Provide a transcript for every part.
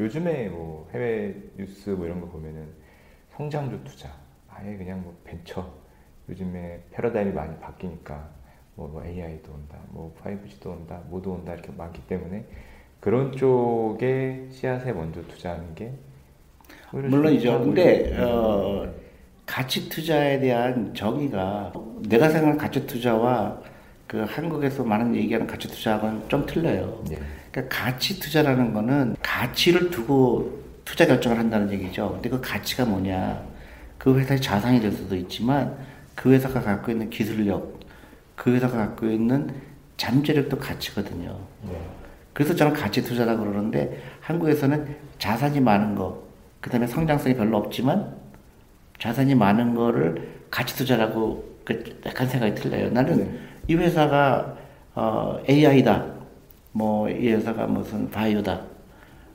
요즘에 뭐 해외 뉴스 뭐 이런 거 보면은 성장주 투자, 아예 그냥 뭐 벤처, 요즘에 패러다임이 많이 바뀌니까 뭐, 뭐 AI도 온다, 뭐 5G도 온다, 뭐도 온다 이렇게 많기 때문에 그런 쪽에 씨앗에 먼저 투자하는 게 물론이죠. 근데 어, 가치 투자에 대한 정의가 내가 생각하는 가치 투자와 그 한국에서 많은 얘기하는 가치 투자하고는 좀 틀려요. 네. 그러니까 가치 투자라는 거는 가치를 두고 투자 결정을 한다는 얘기죠. 근데 그 가치가 뭐냐? 그 회사의 자산이 될 수도 있지만 그 회사가 갖고 있는 기술력, 그 회사가 갖고 있는 잠재력도 가치거든요. 네. 그래서 저는 가치 투자라고 그러는데 한국에서는 자산이 많은 거, 그 다음에 성장성이 별로 없지만 자산이 많은 거를 가치 투자라고 그 약간 생각이 틀려요. 나는 네. 이 회사가 어, AI다. 뭐 이 회사가 무슨 바이오다.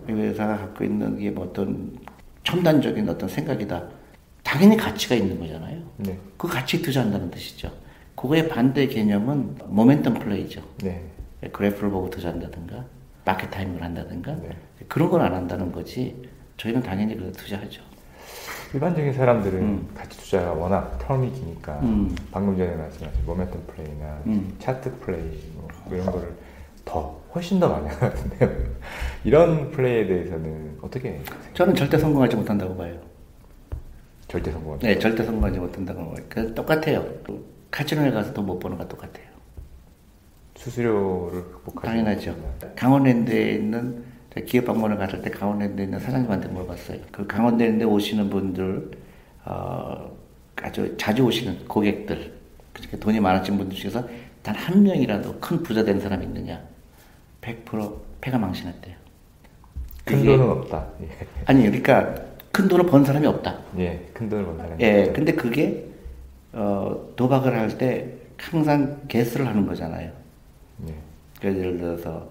이 회사가 갖고 있는 게 뭐 어떤 첨단적인 어떤 생각이다. 당연히 가치가 있는 거잖아요. 네. 그 가치 투자한다는 뜻이죠. 그거의 반대 개념은 momentum play죠. 네. 그래프를 보고 투자한다든가 마켓 타임을 한다든가 네. 그런 걸 안 한다는 거지. 저희는 당연히 그래 투자하죠. 일반적인 사람들은 음. 가치 투자가 워낙 텀이 기니까 음. 방금 전에 말씀하신 모멘텀 플레이나 음. 차트 플레이 뭐 이런 거를 더 훨씬 더 많이 하는데요. 이런 플레이에 대해서는 어떻게? 저는 절대 성공하지 못한다고 봐요. 절대 성공? 네, 절대 성공하지 못한다고 봐요. 그 똑같아요. 카지노에 가서 돈 못 버는 거 똑같아요. 수수료를 극복하지 당연하죠. 강원랜드에 있는 기업 방문을 갔을 때 강원랜드에 있는 사장님한테 물어봤어요. 그 강원랜드에 오시는 분들, 어, 아주 자주 오시는 고객들, 그러니까 돈이 많으신 분들 중에서 단 한 명이라도 큰 부자 된 사람이 있느냐? 100% 패가 망신했대요. 큰 돈은 없다. 예. 아니, 그러니까 큰 돈을 번 사람이 없다. 예, 큰 돈을 번 사람이 예, 없다. 근데 그게, 어, 도박을 할 때 항상 개수를 하는 거잖아요. 예. 예를 들어서,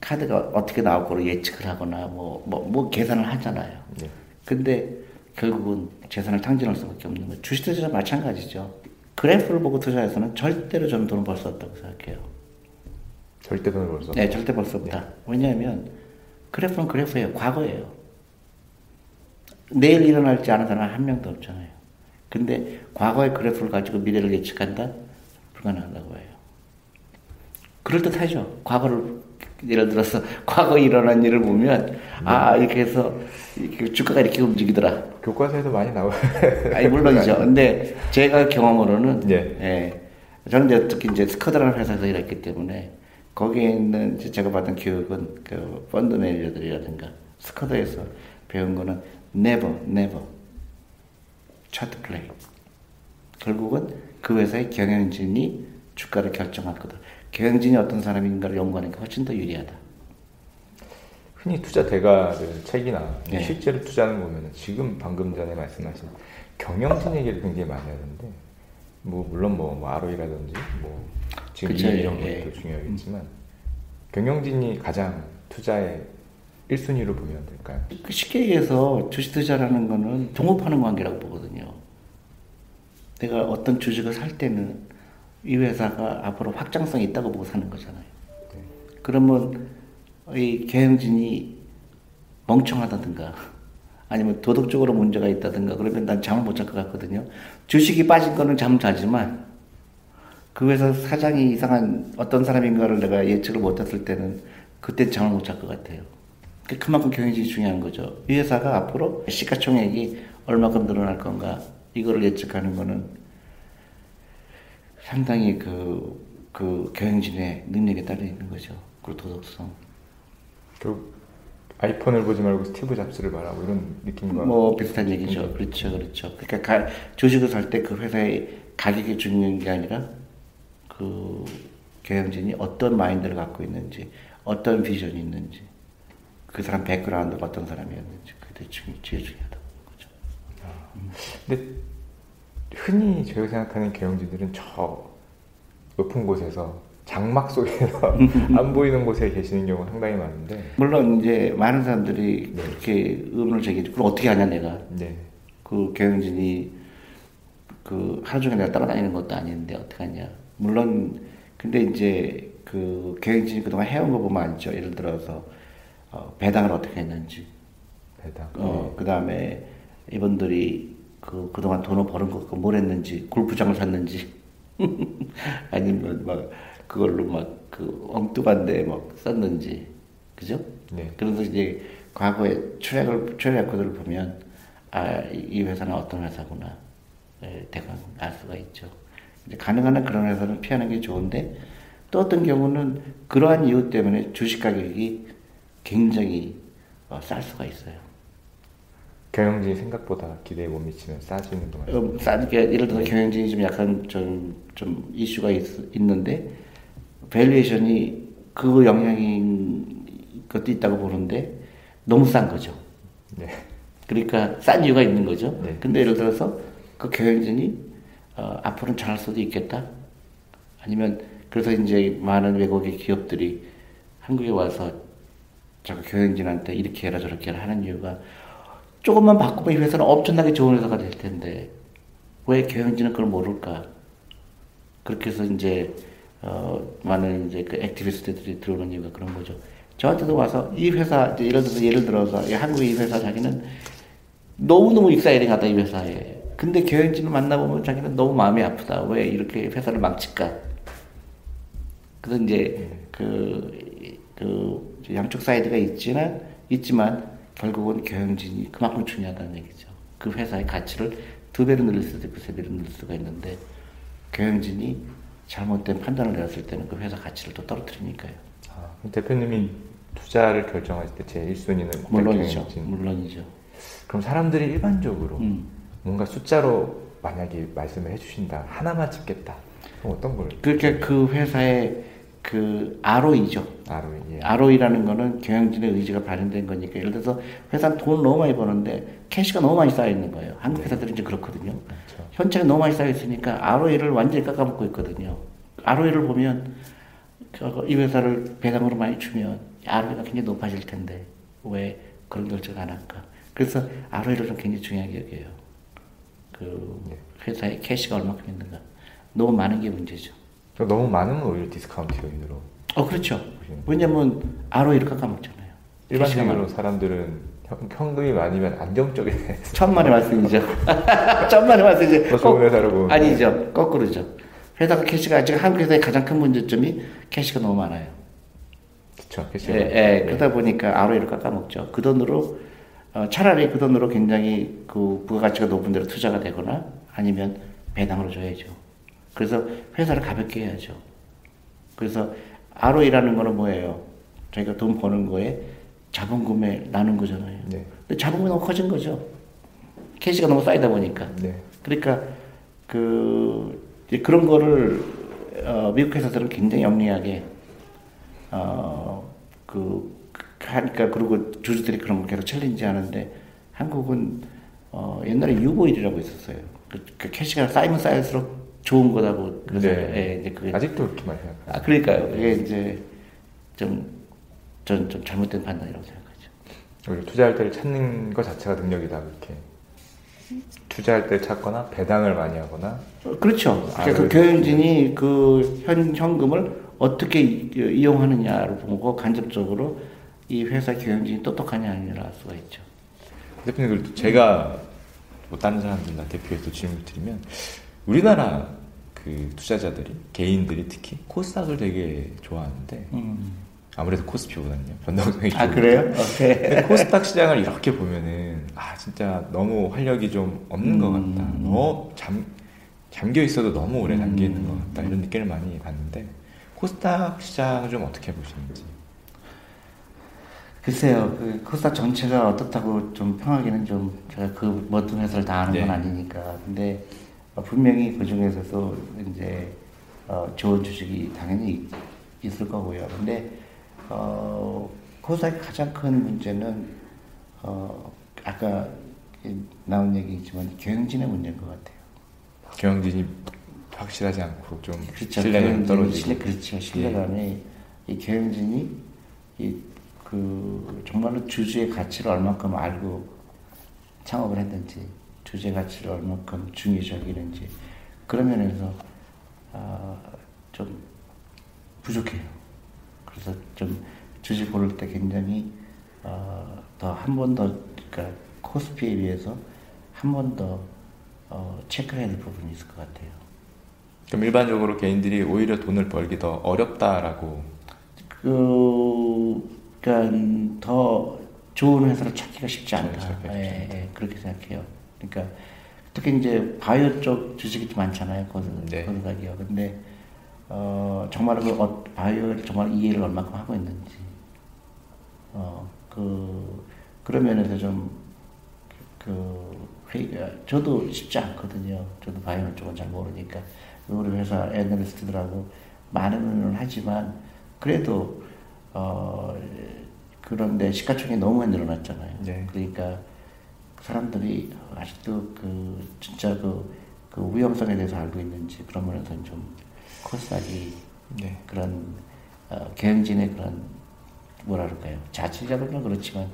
카드가 어떻게 나올 거로 예측을 하거나 뭐, 뭐, 뭐 계산을 하잖아요. 네. 근데 결국은 재산을 탕진할 수밖에 없는 거예요. 주식 투자도 마찬가지죠. 그래프를 보고 투자해서는 절대로 저는 돈을 벌 수 없다고 생각해요. 절대 돈을 벌수 없다? 네, 절대 벌수 없다. 네. 왜냐하면 그래프는 그래프예요. 과거예요. 내일 일어날지 않은 사람 한 명도 없잖아요. 근데 과거의 그래프를 가지고 미래를 예측한다? 불가능하다고 해요. 그럴듯하죠. 과거를 예를 들어서 과거 일어난 일을 보면 아 이렇게 해서 이렇게 주가가 이렇게 움직이더라. 교과서에도 많이 나와요. 아니 물론이죠. 근데 제가 경험으로는 네. 예. 저는 특히 이제 Scudder라는 회사에서 일했기 때문에 거기에 있는 제가 받은 교육은 그 펀드 매니저들이라든가 Scudder에서 배운 거는 never never chart play. 결국은 그 회사의 경영진이 주가를 결정할 거다. 경영진이 어떤 사람인가를 연구하니까 훨씬 더 유리하다. 흔히 투자 대가를 책이나 네. 실제로 투자하는 보면 지금 방금 전에 말씀하신 경영진 얘기를 굉장히 많이 하는데 뭐 물론 뭐, 뭐 ROE라든지 뭐 지금 그쵸, 이런 예. 것도 중요하겠지만 음. 경영진이 가장 투자의 1순위로 보면 될까요? 그 쉽게 얘기해서 주식 투자라는 거는 동업하는 관계라고 보거든요. 내가 어떤 주식을 살 때는 이 회사가 앞으로 확장성이 있다고 보고 사는 거잖아요. 네. 그러면 이 경영진이 멍청하다든가 아니면 도덕적으로 문제가 있다든가 그러면 난 잠을 못 잘 것 같거든요. 주식이 빠진 거는 잠 자지만 그 회사 사장이 이상한 어떤 사람인가를 내가 예측을 못했을 때는 그때 잠을 못잘것 같아요. 그만큼 경영진이 중요한 거죠. 이 회사가 앞으로 시가총액이 얼마큼 늘어날 건가 이거를 예측하는 거는 상당히 그, 그 경영진의 능력에 따라 있는 거죠. 그 도덕성. 그 아이폰을 보지 말고 스티브 잡스를 봐라 뭐 이런 느낌과 뭐 비슷한 얘기죠. 그렇죠, 그렇죠. 그러니까 가, 주식을 살 때 그 회사의 가격이 중요한 게 아니라 그 경영진이 어떤 마인드를 갖고 있는지, 어떤 비전이 있는지, 그 사람 백그라운드가 어떤 사람이었는지 그게 제일 중요하다고 거죠. 아, 근데 흔히 저희가 생각하는 경영진들은 저 높은 곳에서 장막 속에서 안 보이는 곳에 계시는 경우가 상당히 많은데 물론 이제 많은 사람들이 네. 그렇게 의문을 제기해 그럼 어떻게 하냐 내가 네. 그 경영진이 그 하루 종일 내가 따라다니는 것도 아닌데 어떻게 하냐 물론 근데 이제 그 경영진이 그동안 해온 거 보면 알죠 예를 들어서 어, 배당을 어떻게 했는지 배당. 어, 그 다음에 이분들이 그, 그동안 돈을 버는 거, 뭘 했는지, 골프장을 샀는지, 아니면 막, 그걸로 막, 그, 엉뚱한 데 막 썼는지, 그죠? 네. 그래서 이제, 과거에 트랙 레코드를 보면, 아, 이 회사는 어떤 회사구나, 예, 대강 알 수가 있죠. 가능한 한 그런 회사는 피하는 게 좋은데, 또 어떤 경우는 그러한 이유 때문에 주식 가격이 굉장히 어, 쌀 수가 있어요. 경영진이 생각보다 기대에 못 미치면 싸지는 거예요. 음, 싸게 예를 들어 네. 경영진이 좀 약간 좀, 좀 이슈가 있, 있는데 valuation이 그 영향인 것도 있다고 보는데 너무 싼 거죠. 네. 그러니까 싼 이유가 있는 거죠. 네. 근데 예를 들어서 그 경영진이 어, 앞으로는 잘할 수도 있겠다. 아니면 그래서 이제 많은 외국의 기업들이 한국에 와서 자꾸 경영진한테 이렇게 해라 저렇게 해라 하는 이유가 조금만 바꾸면 이 회사는 엄청나게 좋은 회사가 될 텐데 왜 경영진은 그걸 모를까? 그렇게 해서 이제 어, 많은 이제 그 액티비스트들이 들어오는 이유가 그런 거죠. 저한테도 와서 이 회사 예를 들어서 예를 들어서 한국의 이 회사 자기는 너무 너무 exciting하다 이 회사에. 근데 경영진을 만나보면 자기는 너무 마음이 아프다. 왜 이렇게 회사를 망칠까? 그래서 이제 그, 그 양쪽 사이드가 있지만 있지만 결국은 경영진이 그만큼 중요하다는 얘기죠. 그 회사의 가치를 두 배로 늘릴 수도 있고 세 배로 늘릴 수가 있는데 경영진이 잘못된 판단을 내렸을 때는 그 회사 가치를 또 떨어뜨리니까요. 아, 대표님이 투자를 결정할 때제 1순위는 물론이죠. 경영진. 물론이죠. 그럼 사람들이 일반적으로 음. 뭔가 숫자로 만약에 말씀을 해주신다 하나만 찍겠다. 그럼 어떤 걸? 그렇게 그 회사의 그 ROE죠. ROE. 예. ROE라는 거는 경영진의 의지가 발현된 거니까 예를 들어서 회사는 돈 너무 많이 버는데 캐시가 너무 많이 쌓여 있는 거예요. 한국 네. 회사들은 이제 그렇거든요. 그렇죠. 현찰이 너무 많이 쌓여 있으니까 ROE를 완전히 깎아먹고 있거든요. ROE를 보면 이 회사를 배당으로 많이 주면 ROE가 굉장히 높아질 텐데 왜 그런 결정 안 할까? 그래서 ROE를 좀 굉장히 중요하게 여겨요. 그 네. 회사에 cash가 얼마큼 있는가. 너무 많은 게 문제죠. 너무 많으면 오히려 디스카운트 요인으로. 어, 그렇죠. 왜냐면 ROE를 깎아먹잖아요. 일반적으로 사람들은 현금이 많으면 안정적이 돼. 천만의 말씀이죠. 천만의 말씀이죠. 더 좋은 회사라고. 아니죠. 거꾸로죠. 회사가 캐시가 지금 한국 회사의 가장 큰 문제점이 캐시가 너무 많아요. 그렇죠. 캐시가. 예, 예. 네. 그러다 보니까 ROE를 깎아먹죠. 그 돈으로 어, 차라리 그 돈으로 굉장히 그 부가가치가 높은 데로 투자가 되거나 아니면 배당으로 줘야죠. 그래서 회사를 가볍게 해야죠. 그래서 ROE라는 거는 뭐예요? 저희가 돈 버는 거에 자본금에 나눈 거잖아요. 네. 근데 자본금이 너무 커진 거죠. cash가 너무 쌓이다 보니까. 네. 그러니까 그 그런 거를 어, 미국 회사들은 굉장히 영리하게 어 그 하니까 그리고 주주들이 그런 걸 계속 challenge 하는데 한국은 어, 옛날에 유보율이라고 있었어요. 그, 그 cash가 쌓이면 쌓일수록 좋은 거라고 그래서 네. 예, 이제 그게 아직도 그렇게 말해요. 아 그러니까요. 그게 이제 좀전좀 잘못된 판단이라고 생각하죠. 투자할 때를 찾는 것 자체가 능력이다 그렇게. 투자할 때 찾거나 배당을 많이 하거나. 어, 그렇죠. 그러니까 그 경영진이 그 현, 현금을 어떻게 이용하느냐를 보고 간접적으로 이 회사 경영진이 똑똑하냐 아니냐 알 수가 있죠. 대표님, 제가 뭐 다른 사람들 대표해서 질문 드리면 우리나라 그 투자자들이 개인들이 특히 코스닥을 되게 좋아하는데 음. 아무래도 코스피보다는요 변동성이 아 그래요? 코스닥 시장을 이렇게 보면은 아 진짜 너무 활력이 좀 없는 음. 것 같다. 너무 잠 잠겨 있어도 너무 오래 잠겨 있는 것 같다 이런 느낌을 많이 받는데 코스닥 시장을 좀 어떻게 보시는지. 글쎄요, 그 코스닥 전체가 어떻다고 좀 평하기는 좀 제가 그 모든 회사를 다 아는 네. 건 아니니까. 근데 어, 분명히 그 중에서도 이제 어, 좋은 주식이 당연히 있을 거고요. 근데 어, 코스닥의 가장 큰 문제는 어, 아까 나온 얘기지만 경영진의 문제인 것 같아요. 경영진이 확실하지 않고 좀 그렇죠. 신뢰감이 떨어지고 신뢰, 그렇죠. 신뢰감이 예. 이 경영진이 이 그 정말로 주주의 가치를 얼마큼 알고 창업을 했는지 주제 가치를 얼마큼 중요시 여기는지 그런 면에서 아, 좀 부족해요. 그래서 좀 주식 고를 때 굉장히 어, 더한 번 더 그러니까 코스피에 비해서 한 번더 어, 체크해야 될 부분이 있을 것 같아요. 그럼 일반적으로 개인들이 오히려 돈을 벌기 더 어렵다라고 그 그러니까 더 좋은 회사를 찾기가 쉽지 않다. 예, 예, 그렇게 생각해요. 그러니까 특히 이제 바이오 쪽 주식이 좀 많잖아요. 거기서 네. 거기요. 근데 어, 정말 그 어, 바이오를 정말 이해를 얼마큼 하고 있는지 어, 그 그런 면에서 좀그 회의가 저도 쉽지 않거든요. 저도 바이오 쪽은 잘 모르니까 우리 회사 애널리스트들하고 많은 의논을 하지만 그래도 어 그런데 시가총액이 너무 많이 늘어났잖아요. 네. 그러니까 사람들이 아직도 그 진짜 그, 그 위험성에 대해서 알고 있는지 그런 면에서는 좀 코스닥이 네. 그런 어, 경영진의 그런 뭐라 그럴까요 자질자들은 그렇지만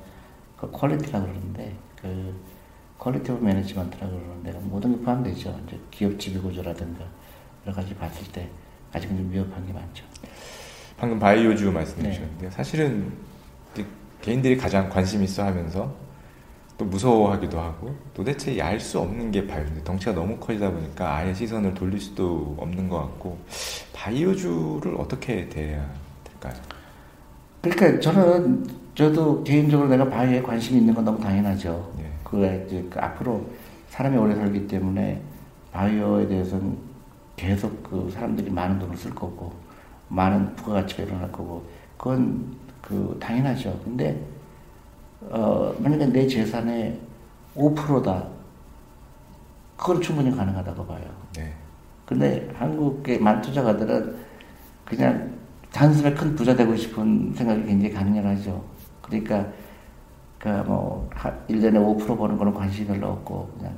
그 quality라고 그러는데 그 quality of management라고 그러는데 모든 게 포함되죠. 이제 기업 지배 구조라든가 여러 가지 봤을 때 아직은 좀 위협한 게 많죠. 방금 바이오주 말씀해 주셨는데 네. 사실은 개인들이 가장 관심 있어 하면서 또 무서워하기도 하고 도대체 알 수 없는 게 바이오인데 덩치가 너무 커지다 보니까 아예 시선을 돌릴 수도 없는 것 같고 바이오주를 어떻게 대해야 될까요? 그러니까 저는 저도 개인적으로 내가 바이오에 관심 있는 건 너무 당연하죠. 네. 그 이제 그 앞으로 사람이 오래 살기 때문에 바이오에 대해서는 계속 그 사람들이 많은 돈을 쓸 거고 많은 부가가치가 일어날 거고 그건 그 당연하죠. 근데 어, 만약에 내 재산의 5%다. 그건 충분히 가능하다고 봐요. 네. 근데 한국의 만투자가들은 그냥 단숨에 큰 부자 되고 싶은 생각이 굉장히 강렬하죠. 그러니까, 그러니까 뭐, 1년에 5% 버는 거는 관심이 별로 없고, 그냥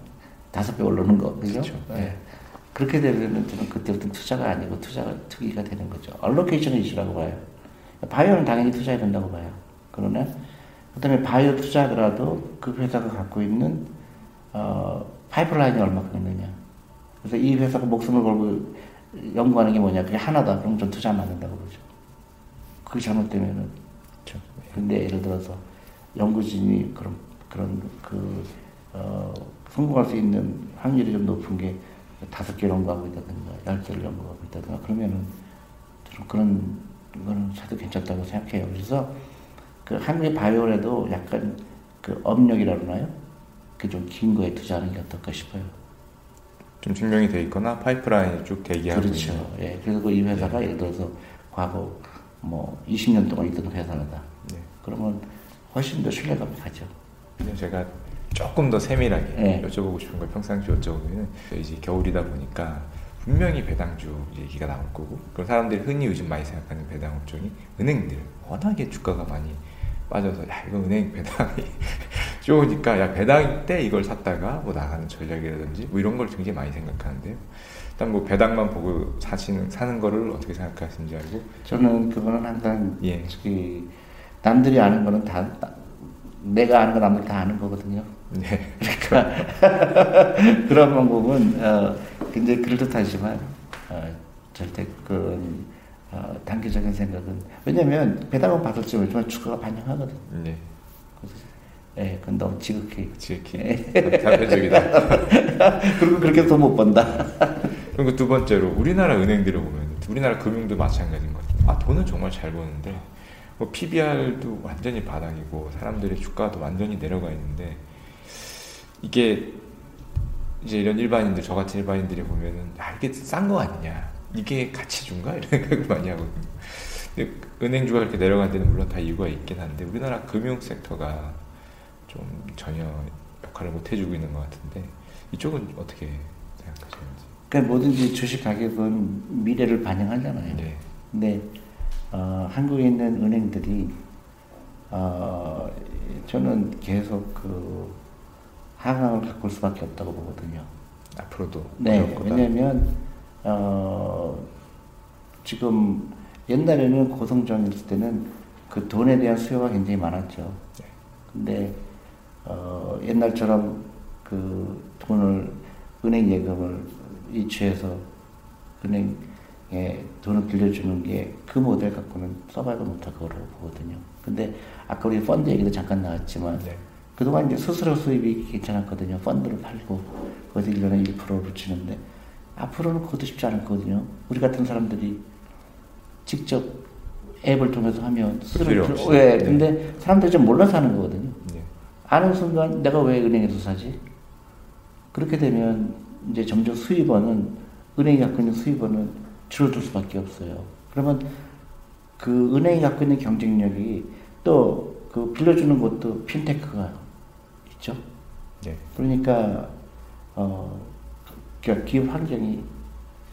다섯 배 오르는 거, 그죠? 그렇죠. 네. 네. 그렇게 되면 저는 그때부터 투자가 아니고 투자가 투기가 되는 거죠. 얼로케이션 이슈라고 봐요. 바이오는 당연히 투자해야 된다고 봐요. 그러나 그 다음에 바이오 투자하더라도 그 회사가 갖고 있는 어, 파이프라인이 얼마큼 있느냐. 그래서 이 회사가 목숨을 걸고 연구하는 게 뭐냐. 그게 하나다. 그럼 좀 투자 안 된다고 보죠. 그게 잘못되면은. 그렇죠. 근데 예를 들어서 연구진이 그런, 그런 그, 어, 성공할 수 있는 확률이 좀 높은 게 다섯 개 연구하고 있다든가, 열 개를 연구하고 있다든가, 그러면은 그런 거는 사도 괜찮다고 생각해요. 그래서 그 한국의 바이오에도 약간 그 업력이라 그러나요? 그 좀 긴 거에 투자하는 게 어떨까 싶어요. 좀 증명이 돼 있거나 파이프라인이 쭉 대기하고 그렇죠. 있는. 예. 그리고 이 회사가 네. 예를 들어서 과거 뭐 20년 동안 있던 회사다. 네. 그러면 훨씬 더 신뢰감이 가죠. 제가 조금 더 세밀하게 네. 여쭤보고 싶은 걸 평상시 여쭤보면 이제 겨울이다 보니까 분명히 배당주 얘기가 나올 거고 그런 사람들이 흔히 요즘 많이 생각하는 배당 업종이 은행들 워낙에 주가가 많이 빠져서 야 이거 은행 배당이 좋으니까 야 배당 때 이걸 샀다가 뭐 나가는 전략이라든지 뭐 이런 걸 굉장히 많이 생각하는데요. 일단 뭐 배당만 보고 사시는 사는 거를 어떻게 생각하시는지 알고 저는 그거는 항상 예. 저기 남들이 아는 거는 다 내가 아는 거 남들 다 아는 거거든요. 네. 그러니까 그런 방법은 어, 굉장히 그럴듯하지만 어, 절대 그 어, 단기적인 생각은 왜냐면 배당은 받을지 모르지만 주가가 반영하거든. 네. 예, 그건 너무 지극히. 지극히. 단편적이다. 그리고 그렇게 더못 번다. 그리고 두 번째로 우리나라 은행들을 보면 우리나라 금융도 마찬가지인 것 같아요. 아 돈은 정말 잘 버는데 뭐 PBR도 완전히 바닥이고 사람들의 주가도 완전히 내려가 있는데 이게 이제 이런 일반인들 저 같은 일반인들이 보면은 아 이게 싼 거 아니냐 이게 가치준가 이런 생각을 많이 하거든요. 근데 은행주가 그렇게 내려간 데는 물론 다 이유가 있긴 한데 우리나라 금융 섹터가 좀 전혀 역할을 못 해주고 있는 것 같은데 이쪽은 어떻게 생각하시는지? 그러니까 뭐든지 주식 가격은 미래를 반영하잖아요. 네. 근데 어, 한국에 있는 은행들이 어, 저는 계속 그 하강을 바꿀 수밖에 없다고 보거든요. 앞으로도. 네. 왜냐하면 어, 지금 옛날에는 고성정 있을 때는 그 돈에 대한 수요가 굉장히 많았죠. 네. 근데 어, 옛날처럼 그 돈을 은행 예금을 이취해서 은행에 돈을 빌려주는 게 그 모델 갖고는 서바이벌 못할 거라고 보거든요. 근데 아까 우리 펀드 얘기도 잠깐 나왔지만 네. 그동안 이제 수수료 수입이 괜찮았거든요. 펀드를 팔고 거기서 1년에 1%를 치는데 앞으로는 그것도 쉽지 않을 거거든요. 우리 같은 사람들이 직접 앱을 통해서 하면 없이. 왜? 네. 근데 사람들이 좀 몰라서 하는 거거든요. 네. 아는 순간 내가 왜 은행에서 사지? 그렇게 되면 이제 점점 수입원은 은행이 갖고 있는 수입원은 줄어들 수밖에 없어요. 그러면 그 은행이 갖고 있는 경쟁력이 또 그 빌려주는 것도 핀테크가 있죠. 네. 그러니까 어 그러니까 기업 환경이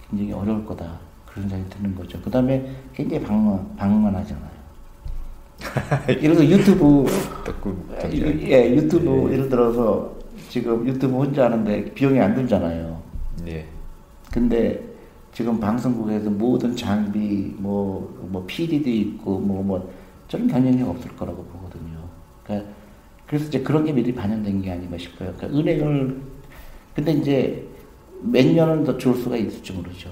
굉장히 어려울 거다 그런 생각이 드는 거죠. 그 다음에 굉장히 방만 방만 하잖아요. 예를 들어 유튜브 덕구 예 유튜브 예. 예를 들어서 지금 유튜브 혼자 하는데 비용이 안 들잖아요. 예. 근데 지금 방송국에서 모든 장비 뭐 뭐 PD도 있고 뭐 뭐 저런 경쟁력 없을 거라고 보거든요. 그러니까 그래서 이제 그런 게 미리 반영된 게 아닌가 싶어요. 그러니까 은행을 근데 이제 몇 년은 더 좋을 수가 있을지 모르죠.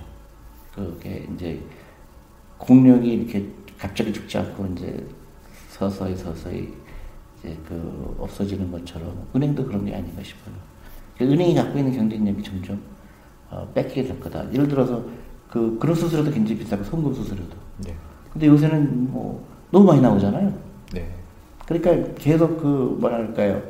그게 이제 공력이 이렇게 갑자기 죽지 않고 이제 서서히 서서히 이제 그 없어지는 것처럼 은행도 그런 게 아닌가 싶어요. 그러니까 은행이 갖고 있는 경쟁력이 점점 어, 뺏기게 될 거다. 예를 들어서 그 그런 수수료도 굉장히 비싸고 송금 수수료도. 네. 근데 요새는 뭐 너무 많이 나오잖아요. 네. 그러니까 계속 그 뭐랄까요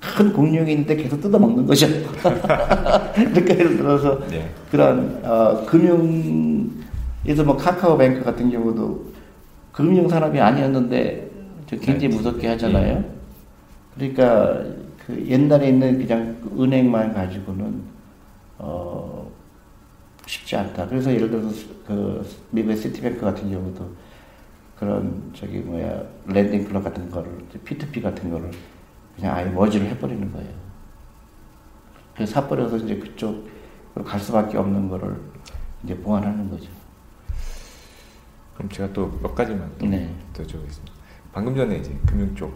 큰 공룡이 있는데 계속 뜯어먹는 거죠. 그러니까 예를 들어서 네. 그런 어, 금융에서 뭐 카카오뱅크 같은 경우도 금융 산업이 아니었는데 저 굉장히 네. 무섭게 하잖아요. 그러니까 그 옛날에 있는 그냥 은행만 가지고는 어 쉽지 않다. 그래서 예를 들어서 그 미국의 시티뱅크 같은 경우도 그런 저기 뭐야 Lending Club 같은 거를 P2P 같은 거를 그냥 아예 머지를 해버리는 거예요. 그래서 사버려서 이제 그쪽으로 갈 수밖에 없는 거를 이제 보완하는 거죠. 그럼 제가 또 몇 가지만 또 네. 여쭤보겠습니다. 방금 전에 이제 금융 쪽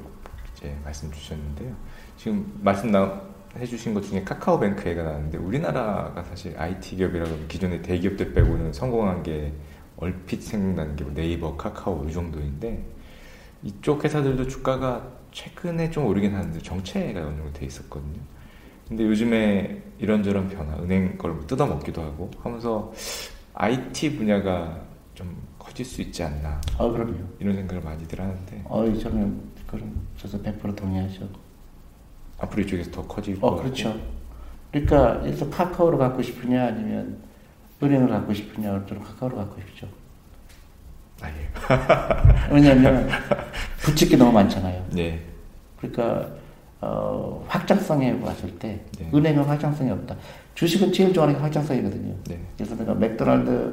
이제 말씀 주셨는데요. 지금 말씀 나 해주신 것 중에 카카오뱅크 얘가 나왔는데 우리나라가 사실 IT 기업이라고 하면 기존의 대기업들 빼고는 성공한 게 얼핏 생각나는 게뭐 네이버, 카카오 이 정도인데 이쪽 회사들도 주가가 최근에 좀 오르긴 하는데 정체가 어느 정도 돼 있었거든요. 근데 요즘에 이런저런 변화, 은행 걸 뜯어먹기도 하고 하면서 IT 분야가 좀 커질 수 있지 않나 아 그럼요. 이런 생각을 많이들 하는데 어 저는 그럼 저도 100% 동의하죠. 앞으로 이쪽에서 더 커질 어것 그렇죠. 그러니까 예를 카카오를 갖고 싶으냐 아니면 은행을 갖고 싶으냐 저는 카카오를 갖고 싶죠. 같고. 아 예. 왜냐하면 붙일 게 너무 많잖아요. 네. 그러니까 어, 확장성에 봤을 때 네. 은행은 확장성이 없다. 주식은 제일 좋아하는 게 확장성이거든요. 네. 그래서 내가 맥도날드가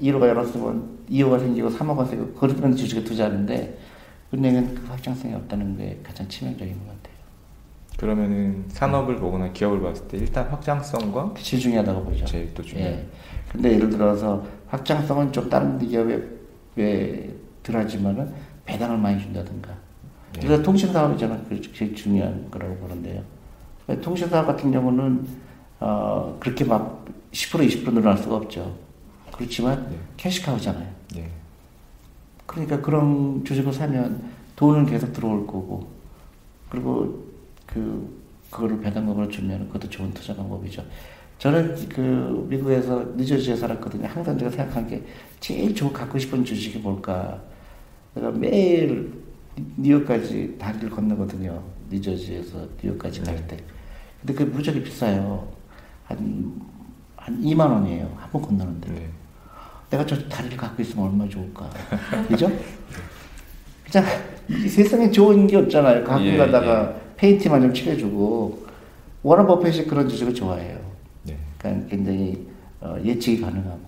1호가 열었으면 2호가 생기고 3호가 생기고 그러면 주식에 투자하는데 은행은 그 확장성이 없다는 게 가장 치명적인 것 같아요. 그러면은 산업을 보거나 기업을 봤을 때 일단 확장성과 제일 중요하다고 보죠. 제일 또 중요한 예. 근데 예를 들어서 확장성은 좀 다른 기업에 왜 덜하지만은 배당을 많이 준다든가. 네. 그래서 통신 사업이 저는 그게 제일 중요한 거라고 보는데요. 통신 사업 같은 경우는 어, 그렇게 막 10% 20% 늘어날 수가 없죠. 그렇지만 네. 캐시카우잖아요. 네. 그러니까 그런 주식을 사면 돈은 계속 들어올 거고 그리고 그 그거를 배당금으로 주면 그것도 좋은 투자 방법이죠. 저는 그 미국에서 뉴저지에 살았거든요. 항상 제가 생각한 게 제일 좋 갖고 싶은 주식이 뭘까. 내가 매일 뉴욕까지 다리를 건너거든요. 뉴저지에서 뉴욕까지 갈 네. 때. 근데 그게 무지하게 비싸요. 한, 한 2만 원이에요. 한 번 건너는데. 네. 내가 저 다리를 갖고 있으면 얼마나 좋을까. 그죠? 자, 이 세상에 좋은 게 없잖아요. 가끔 예, 가다가 페인트만 좀 칠해주고. 워런 버핏이 그런 주식을 좋아해요. 네. 그러니까 굉장히 어, 예측이 가능하고.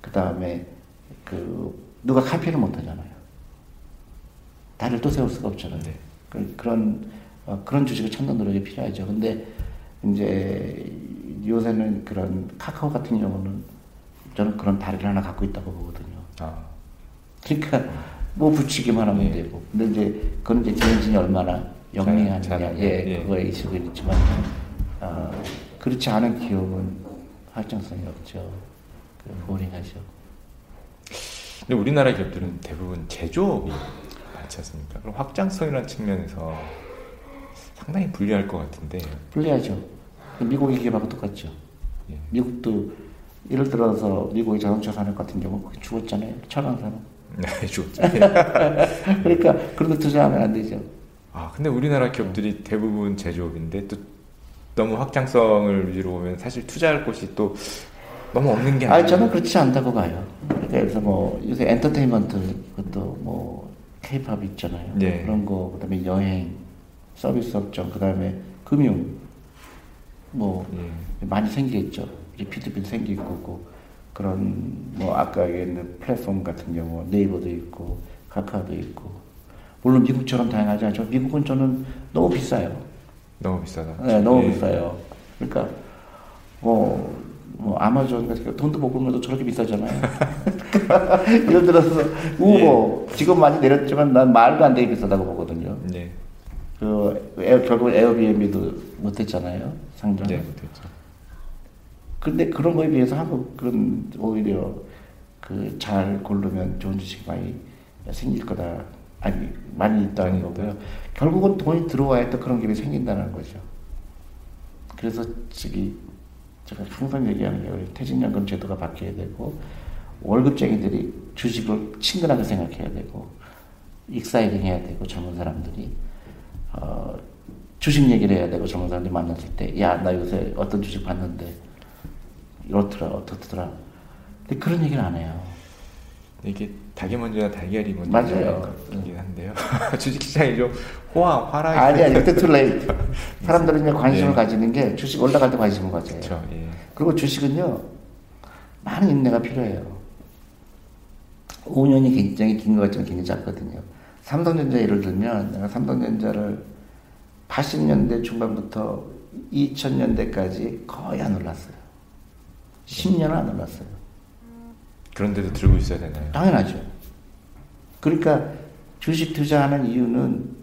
그 다음에 그, 누가 카피를 못 하잖아요. 다리를 또 세울 수가 없잖아요. 네. 그, 그런, 어, 그런 주식을 찾는 노력이 필요하죠. 근데 이제 요새는 그런 카카오 같은 경우는 저는 그런 다리를 하나 갖고 있다고 보거든요. 아. 그러니까 뭐 붙이기만 하면 예. 되고. 근데 이제 그건 이제 개인진이 얼마나 잘- 예, 예. 그거에 있을 있지만, 아, 그렇지 않은 기업은 확장성이 없죠. 그 보링하죠. 근데 우리나라 기업들은 대부분 제조업이 많지 않습니까? 그럼 확장성이라는 측면에서 상당히 불리할 것 같은데. 불리하죠. 미국의 기업하고 똑같죠. 예. 미국도 예를 들어서 미국의 자동차 산업 같은 경우 죽었잖아요. 철강 산업. 네, 죽었죠. 그러니까 그런 거 투자하면 안 되죠. 아, 근데 우리나라 기업들이 대부분 제조업인데 또 너무 확장성을 위주로 보면 사실 투자할 곳이 또 너무 없는 게 아니에요. 아, 저는 그렇지 않다고 봐요. 그러니까 그래서 뭐 요새 엔터테인먼트 그것도 뭐 케이팝 있잖아요. 네. 그런 거 그다음에 여행, 서비스 업종, 그다음에 금융 뭐 예. 많이 생기겠죠. 리피드빌 생길 거고 그런 뭐 아까 얘기했는 플랫폼 같은 경우 네이버도 있고 카카오도 있고 물론 미국처럼 다양하지 않죠. 미국은 저는 너무 비싸요. 너무 비싸다. 네, 너무 예. 비싸요. 그러니까 뭐, 뭐 아마존 같은 돈도 못 벌면서 저렇게 비싸잖아요. 예를 들어서 우버 예. 지금 많이 내렸지만 난 말도 안 되게 비싸다고 보거든요. 네. 그 에어, 결국 에어비앤비도 못했잖아요. 상장. 네, 못했죠. 근데 그런 거에 비해서 한국은 오히려 그 잘 고르면 좋은 주식이 많이 생길 거다. 아니 많이 있다는 거고요. 결국은 돈이 들어와야 또 그런 기업이 생긴다는 거죠. 그래서 저기 제가 항상 얘기하는 게 퇴직연금 제도가 바뀌어야 되고 월급쟁이들이 주식을 친근하게 생각해야 되고 exciting 해야 되고 젊은 사람들이 어, 주식 얘기를 해야 되고 젊은 사람들이 만났을 때 야 나 요새 어떤 주식 봤는데 이렇더라 어떻더라 근데 그런 얘기를 안 해요. 이게 닭이 먼저나 달걀이 먼저 맞아요. 같긴 한데요. 주식시장이 좀 호황, 화랑이 아니 아니 그때 툴레이 사람들은 이제 관심을 네. 가지는 게 주식 올라갈 때 관심을 가져요. 그렇죠, 예. 그리고 주식은요 많은 인내가 필요해요. 5년이 굉장히 긴 것 같지만 굉장히 작거든요. 삼성전자 예를 들면 내가 삼성전자를 80년대 중반부터 2000년대까지 거의 안 올랐어요. 10년은 안 올랐어요. 그런데도 들고 있어야 되나요? 당연하죠. 그러니까 주식 투자하는 이유는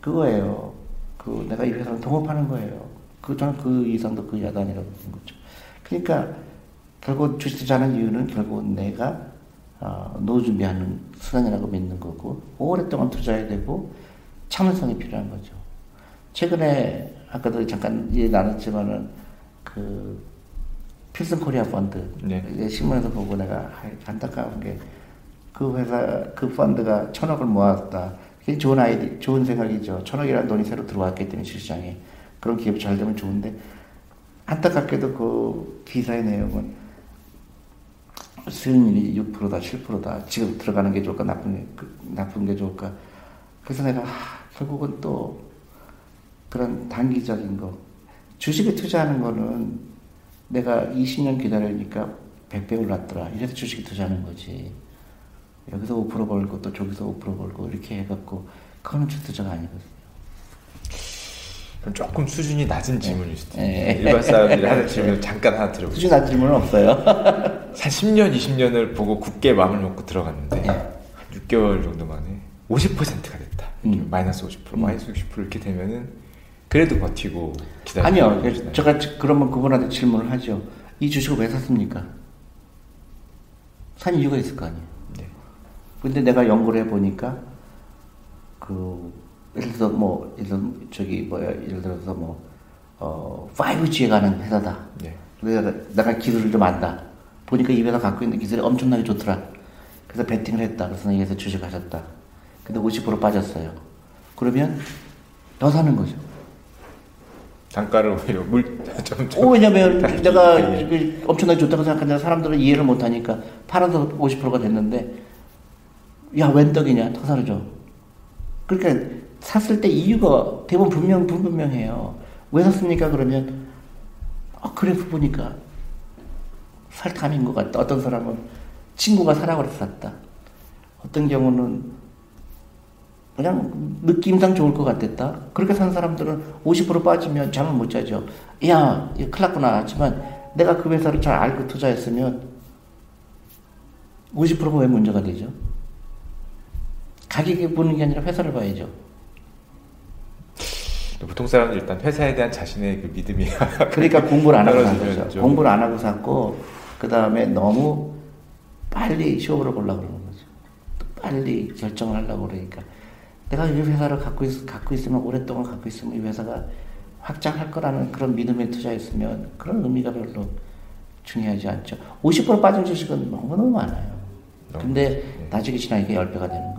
그거예요. 그 내가 이 회사를 동업하는 거예요. 그 저는 그 이상도 그 야단이라고 보는 거죠. 그러니까 결국 주식 투자하는 이유는 결국 내가 어, 노후 준비하는 수단이라고 믿는 거고 오랫동안 투자해야 되고 참을성이 필요한 거죠. 최근에 아까도 잠깐 얘기 나눴지만은 그 필승 코리아 펀드. 네. 신문에서 보고 내가 안타까운 게 그 회사, 그 펀드가 천억을 모았다. 그게 좋은 아이디, 좋은 생각이죠. 천억이라는 돈이 새로 들어왔기 때문에 시장에. 그런 기업 잘 되면 좋은데, 안타깝게도 그 기사의 내용은 수익률이 6%다, 7%다. 지금 들어가는 게 좋을까, 나쁜 게, 그, 나쁜 게 좋을까. 그래서 내가, 하, 결국은 또 그런 단기적인 거. 주식에 투자하는 거는 내가 20년 기다리니까 100배 올랐더라. 이래서 주식이 투자하는 거지. 여기서 5% 벌고 또 저기서 5% 벌고 이렇게 해갖고 그거는 투자가 아니거든요. 그럼 조금 수준이 낮은 질문일 수도. 네. 일반 사람들이 하는 질문을 잠깐 하나 들어보세요. 수준 낮은 질문은 없어요. 한 10년, 20년을 보고 굳게 마음을 먹고 들어갔는데 네. 한 6개월 정도 만에 50%가 됐다. 음. 마이너스 50%, 음. 마이너스 60% 이렇게 되면은 그래도 버티고 기다리고 아니요. 제가 그러면 그분한테 질문을 하죠. 이 주식을 왜 샀습니까? 산 이유가 있을 거 아니에요. 네. 근데 내가 연구를 해보니까, 그, 예를 들어서 뭐, 예를 들어 저기 뭐야, 예를 들어서 뭐, 어, 5G에 가는 회사다. 네. 내가, 내가 기술을 좀 안다. 보니까 이 회사 갖고 있는 기술이 엄청나게 좋더라. 그래서 베팅을 했다. 그래서 여기서 주식 하셨다. 근데 50% 빠졌어요. 그러면 더 사는 거죠. 단가를 오히려 물좀 어, 왜냐면 내가 그 엄청나게 좋다고 생각하는 사람들은 이해를 못하니까 팔아서 50%가 됐는데 야 웬 떡이냐 더 사르죠. 그러니까 샀을 때 이유가 대부분 분명 불분명해요. 왜 샀습니까? 그러면 아 그래 보니까 살 탐인 것 같다. 어떤 사람은 친구가 사라고 해서 샀다. 어떤 경우는 그냥 느낌상 좋을 것 같았다. 그렇게 산 사람들은 50% 빠지면 잠을 못 자죠. 야, 이거 큰일 났구나. 하지만 내가 그 회사를 잘 알고 투자했으면 50%가 왜 문제가 되죠? 가격이 보는 게 아니라 회사를 봐야죠. 보통 사람들 일단 회사에 대한 자신의 그 믿음이 그러니까 공부를 안 하고 산 거죠. 공부를 안 하고 샀고 그 다음에 너무 빨리 쇼를 보려고 그러는 거죠. 빨리 결정을 하려고 그러니까 내가 이 회사를 갖고, 있, 갖고 있으면 오랫동안 갖고 있으면 이 회사가 확장할 거라는 그런 믿음에 투자했으면 그런 의미가 별로 중요하지 않죠. 50% 빠진 주식은 너무너무 많아요. 근데 네. 나중에 지나니까 10배가 되는.